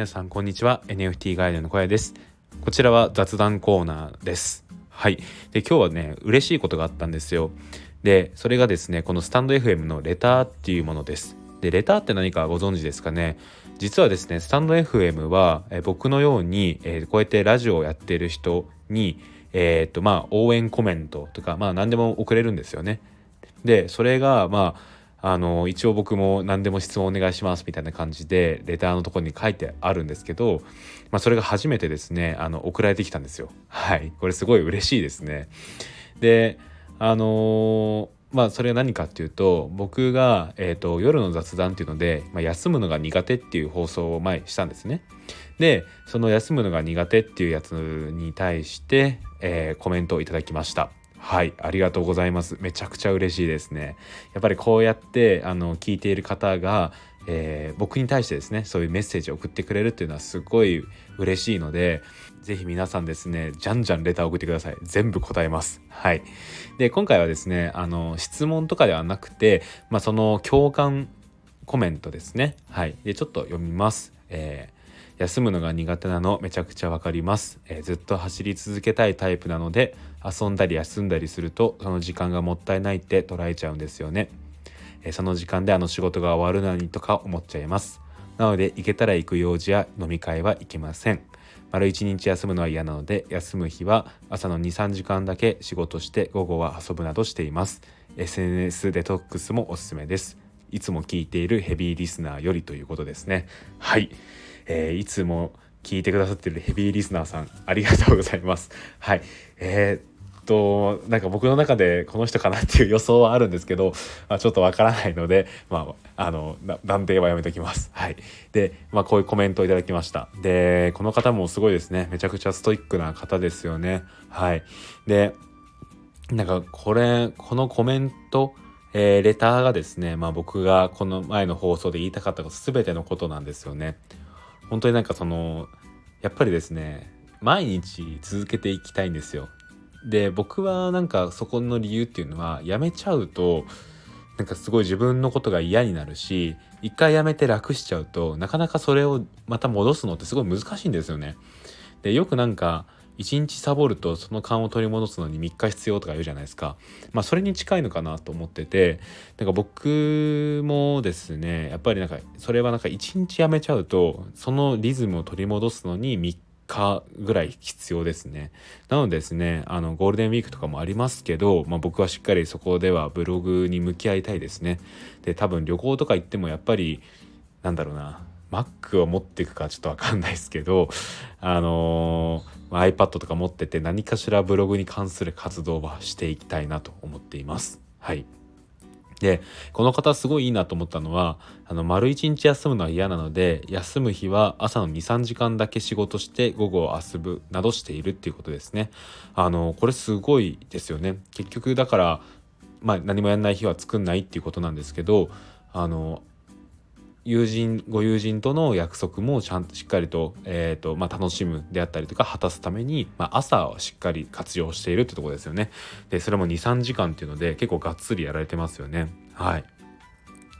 皆さんこんにちは。NFT ガイドの小屋です。こちらは雑談コーナーです。はい。で今日はね嬉しいことがあったんですよ。でそれがですねこのスタンド FM のレターっていうものです。でレターって何かご存知ですかね？実はですねスタンド FM はえ僕のように、えー、こうやってラジオをやっている人にえー、っとまあ応援コメントとかまあ何でも送れるんですよね。でそれがまああの一応僕も何でも質問お願いしますみたいな感じでレターのとこに書いてあるんですけど、まあ、それが初めてですねあの送られてきたんですよ。はい。これすごい嬉しいですね。であのー、まあそれは何かっていうと僕が、えーと、夜の雑談っていうので、まあ、休むのが苦手っていう放送を前したんですね。でその休むのが苦手っていうやつに対して、えー、コメントをいただきました。はいありがとうございます。めちゃくちゃ嬉しいですね。やっぱりこうやってあの聞いている方が、えー、僕に対してですねそういうメッセージを送ってくれるっていうのはすごい嬉しいので是非皆さんですねじゃんじゃんレター送ってください。全部答えます。はい。で今回はですねあの質問とかではなくてまあその共感コメントですね。はい。でちょっと読みます。えー休むのが苦手なのめちゃくちゃわかります、えー、ずっと走り続けたいタイプなので遊んだり休んだりするとその時間がもったいないって捉えちゃうんですよね、えー、その時間であの仕事が終わるのにとか思っちゃいます。なので行けたら行く用事や飲み会は行けません。丸一日休むのは嫌なので休む日は朝の23時間だけ仕事して午後は遊ぶなどしています。SNS デトックスもおすすめです。いつも聞いているヘビーリスナーよりということですね。はい。えー、いつも聞いてくださってるヘビーリスナーさんありがとうございます。はい、えー、っとなんか僕の中でこの人かなっていう予想はあるんですけど、まあ、ちょっとわからないので、まあ、あの断定はやめときます。はい、で、まあ、こういうコメントをいただきました。でこの方もすごいですねめちゃくちゃストイックな方ですよね。はい、でなんかこれこのコメントえー、レターがですね、まあ、僕がこの前の放送で言いたかったこと全てのことなんですよね。本当になんかそのやっぱりですね毎日続けていきたいんですよ。で僕はなんかそこの理由っていうのはやめちゃうとなんかすごい自分のことが嫌になるし一回やめて楽しちゃうとなかなかそれをまた戻すのってすごい難しいんですよね。でよくなんか1日サボるとその勘を取り戻すのに3日必要とか言うじゃないですか。まあそれに近いのかなと思ってて、なんか僕もですね、やっぱりなんかそれはなんか1日やめちゃうと、そのリズムを取り戻すのに3日ぐらい必要ですね。なのでですね、あのゴールデンウィークとかもありますけど、まあ、僕はしっかりそこではブログに向き合いたいですね。で、多分旅行とか行ってもやっぱり、なんだろうな、Mac を持っていくかちょっとわかんないですけど、あのーま iPad とか持ってて何かしらブログに関する活動はしていきたいなと思っています。はい。で、この方すごいいいなと思ったのは、あの、丸一日休むのは嫌なので、休む日は朝の2、3時間だけ仕事して午後遊ぶなどしているっていうことですね。あの、これすごいですよね。結局だから、まあ何もやんない日は作んないっていうことなんですけど、あの、友人ご友人との約束もちゃんとしっかりと,、えーとまあ、楽しむであったりとか果たすために、まあ、朝をしっかり活用しているってとこですよね。でそれも23時間っていうので結構がっつりやられてますよね。はい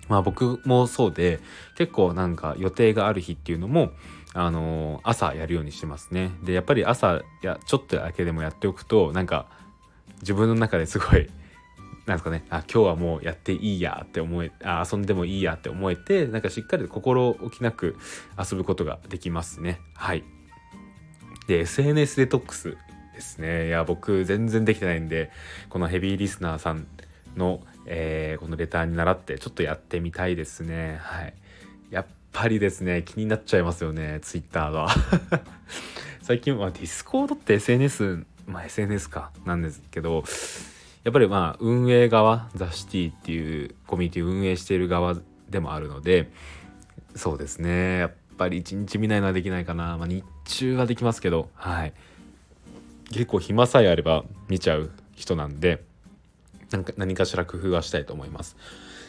まあ僕もそうで結構なんか予定がある日っていうのもあのー、朝やるようにしてますね。でやっぱり朝やちょっとだけでもやっておくとなんか自分の中ですごいなんですかね。あ今日はもうやっていいやって思えあ遊んでもいいやって思えてなんかしっかり心置きなく遊ぶことができますね。はい。で SNS デトックスですね。いや僕全然できてないんでこのヘビーリスナーさんの、えー、このレターに倣ってちょっとやってみたいですね。はい。やっぱりですね気になっちゃいますよねツイッターが。最近はディスコードって SNS まあ SNS かなんですけどやっぱりまあ運営側ザ・シティっていうコミュニティ運営している側でもあるのでそうですね。やっぱり一日見ないのはできないかな、まあ、日中はできますけどはい。結構暇さえあれば見ちゃう人なんでなんか何かしら工夫はしたいと思います。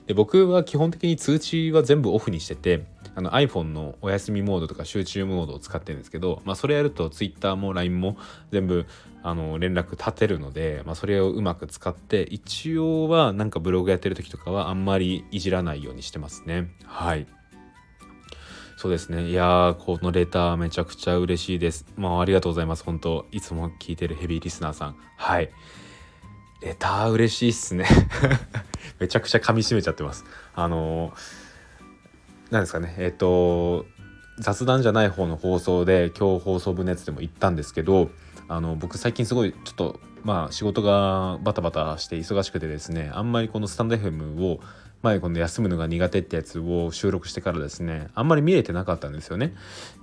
で僕は基本的に通知は全部オフにしててあの iPhone のお休みモードとか集中モードを使ってるんですけど、まあ、それやると Twitter も LINE も全部あの連絡立てるので、まあ、それをうまく使って一応はなんかブログやってる時とかはあんまりいじらないようにしてますね。はい。そうですね。いやこのレターめちゃくちゃ嬉しいです。まあありがとうございます。本当いつも聞いてるヘビーリスナーさん。はい。レター嬉しいっすね。めちゃくちゃ噛みしめちゃってます。あのなんですかね。えっ、と雑談じゃない方の放送で今日放送部熱でも言ったんですけどあの僕最近すごいちょっとまあ仕事がバタバタして忙しくてですねあんまりこのスタンド FM を前この休むのが苦手ってやつを収録してからですねあんまり見れてなかったんですよね。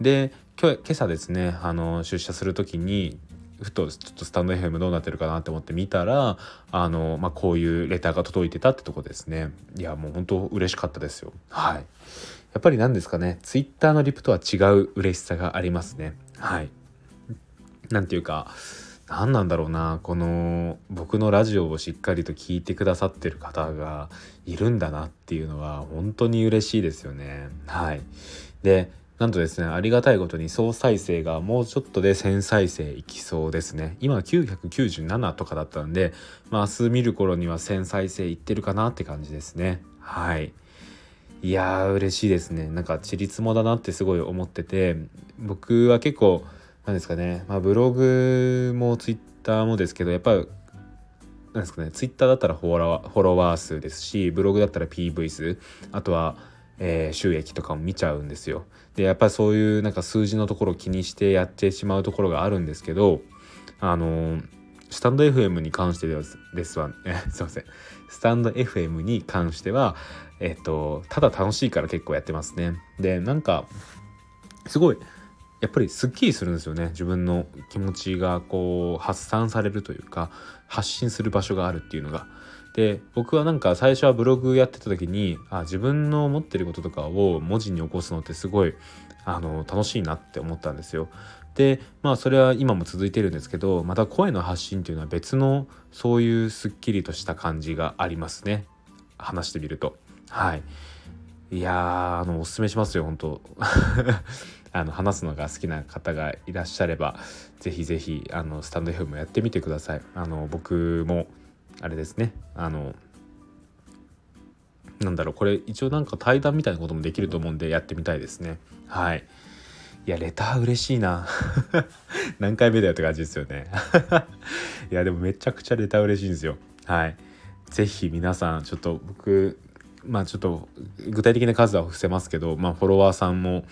で今日今朝ですねあの出社する時にふとちょっとスタンド FM どうなってるかなって思って見たらあの、まあ、こういうレターが届いてたってとこですね。いやもう本当嬉しかったですよ。はい。やっぱり何ですかねツイッターのリプとは違う嬉しさがありますね。はい。なんていうか何なんだろうなこの僕のラジオをしっかりと聞いてくださってる方がいるんだなっていうのは本当に嬉しいですよね。はい。でなんとですねありがたいことに総再生がもうちょっとで1000再生いきそうですね。今997とかだったんでまあ明日見る頃には1000再生いってるかなって感じですね。はい。いやー嬉しいですね。なんかちりつもだなってすごい思ってて僕は結構何ですかね、まあ、ブログもツイッターもですけどやっぱりなんですかね。ツイッターだったらフォロワーフォロワー数ですしブログだったら PV 数。あとは、えー、収益とかも見ちゃうんですよ。でやっぱりそういうなんか数字のところを気にしてやってしまうところがあるんですけどあのスタンド FM に関してですわ、え すいません。スタンド FM に関してはえっとただ楽しいから結構やってますね。でなんかすごいやっぱりすっきりするんですよね。自分の気持ちがこう発散されるというか発信する場所があるっていうのが。で僕はなんか最初はブログやってた時にあ自分の思ってることとかを文字に起こすのってすごいあの楽しいなって思ったんですよ。でまあそれは今も続いてるんですけどまた声の発信っていうのは別のそういうすっきりとした感じがありますね。話してみると。はい。いやあのおすすめしますよ本当。あの話すのが好きな方がいらっしゃればぜひぜひあのスタンド FM もやってみてください。あの僕もあれですね。あのなんだろうこれ一応なんか対談みたいなこともできると思うんでやってみたいですね。はい。いやレター嬉しいな。何回目だよって感じですよね。いやでもめちゃくちゃレター嬉しいんですよ。はい。是非皆さんちょっと僕まあちょっと具体的な数は伏せますけどまあフォロワーさんも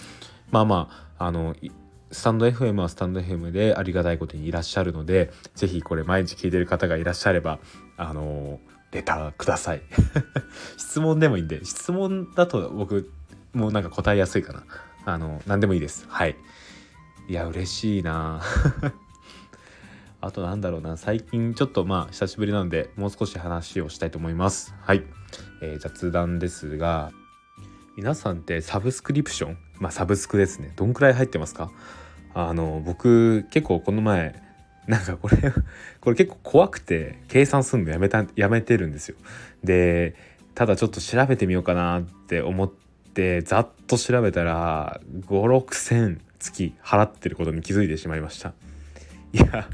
まあまああのスタンド FM はスタンド FM でありがたいことにいらっしゃるので是非これ毎日聞いてる方がいらっしゃればあのレターください。質問でもいいんで質問だと僕もうなんか答えやすいかな。あの何でもいいです。はい。いや嬉しいな。あとなんだろうな。最近ちょっとまあ久しぶりなのでもう少し話をしたいと思います。はい、えー、雑談ですが皆さんってサブスクリプション？まあサブスクですね。どんくらい入ってますか？あの僕結構この前なんかこれ これ結構怖くて計算するのやめたやめてるんですよ。でただちょっと調べてみようかなって思ってざっと調べたら5,6,000月払ってることに気づいてしまいました。いや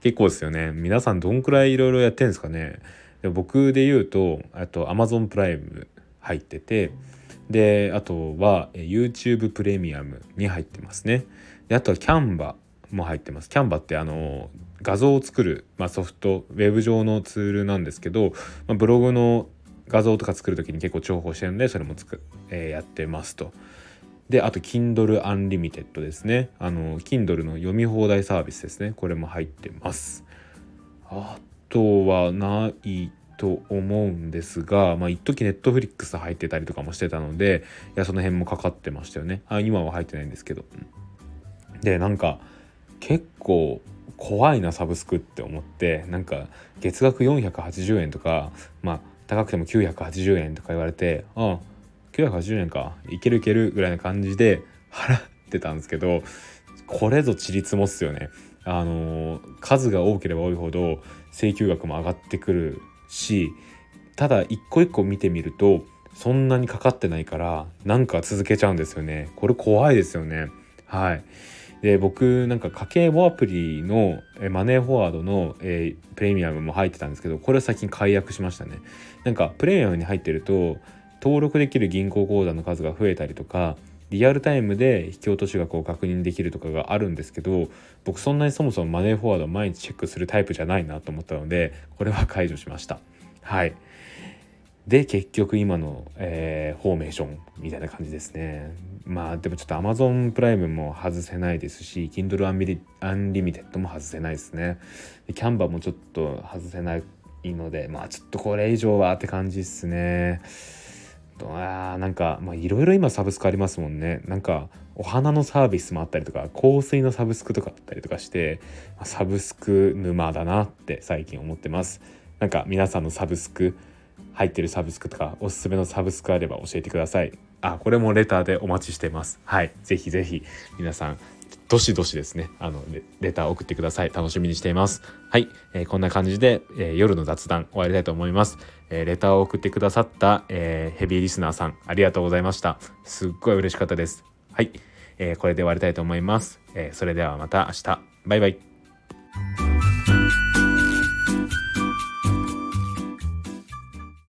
結構ですよね。皆さんどんくらいいろいろやってるんですかね。で僕で言うとあと Amazon プライム入っててであとは YouTube プレミアムに入ってますね。であとはキャンバも入ってます。キャンバってあの画像を作る、まあ、ソフトウェブ上のツールなんですけど、まあ、ブログの画像とか作る時に結構重宝してるんでそれもつく、えー、やってますと。であと Kindle Unlimited ですね。あの Kindle の読み放題サービスですね。これも入ってます。あとはないと思うんですが、まあ、一時ネットフリックス入ってたりとかもしてたので、いや、その辺もかかってましたよね。あ、今は入ってないんですけど。で、なんか、結構怖いな、サブスクって思って、なんか、月額480円とか、まあ、高くても980円とか言われて、ああ、980円か、いけるいけるぐらいな感じで払ってたんですけど、これぞちりつもっすよね。あの数が多ければ多いほど請求額も上がってくるし、ただ一個一個見てみると、そんなにかかってないから、なんか続けちゃうんですよね。これ怖いですよね。はい。で、僕、なんか家計簿アプリのマネーフォワードの、え、プレミアムも入ってたんですけど、これ最近解約しましたね。なんかプレミアムに入ってると、登録できる銀行口座の数が増えたりとか、リアルタイムで引き落とし額を確認できるとかがあるんですけど僕そんなにそもそもマネーフォワードを毎日チェックするタイプじゃないなと思ったのでこれは解除しました。はい。で結局今の、えー、フォーメーションみたいな感じですね。まあでもちょっと Amazon プライムも外せないですし Kindle Unlimited も外せないですね。でキャンバーもちょっと外せないのでまあちょっとこれ以上はって感じっすね。あなんかいろいろ今サブスクありますもんね。なんかお花のサービスもあったりとか香水のサブスクとかあったりとかしてサブスク沼だなって最近思ってます。なんか皆さんのサブスク入ってるサブスクとかおすすめのサブスクあれば教えてください。あこれもレターでお待ちしてます。はい。ぜひぜひ皆さんどしどしですね。あのレター送ってください。楽しみにしています。はい、えー、こんな感じで、えー、夜の雑談終わりたいと思います、えー、レターを送ってくださった、えヘビーリスナーさんありがとうございました。すっごい嬉しかったです。はい、えこれで終わりたいと思います、えそれではまた明日。バイバイ。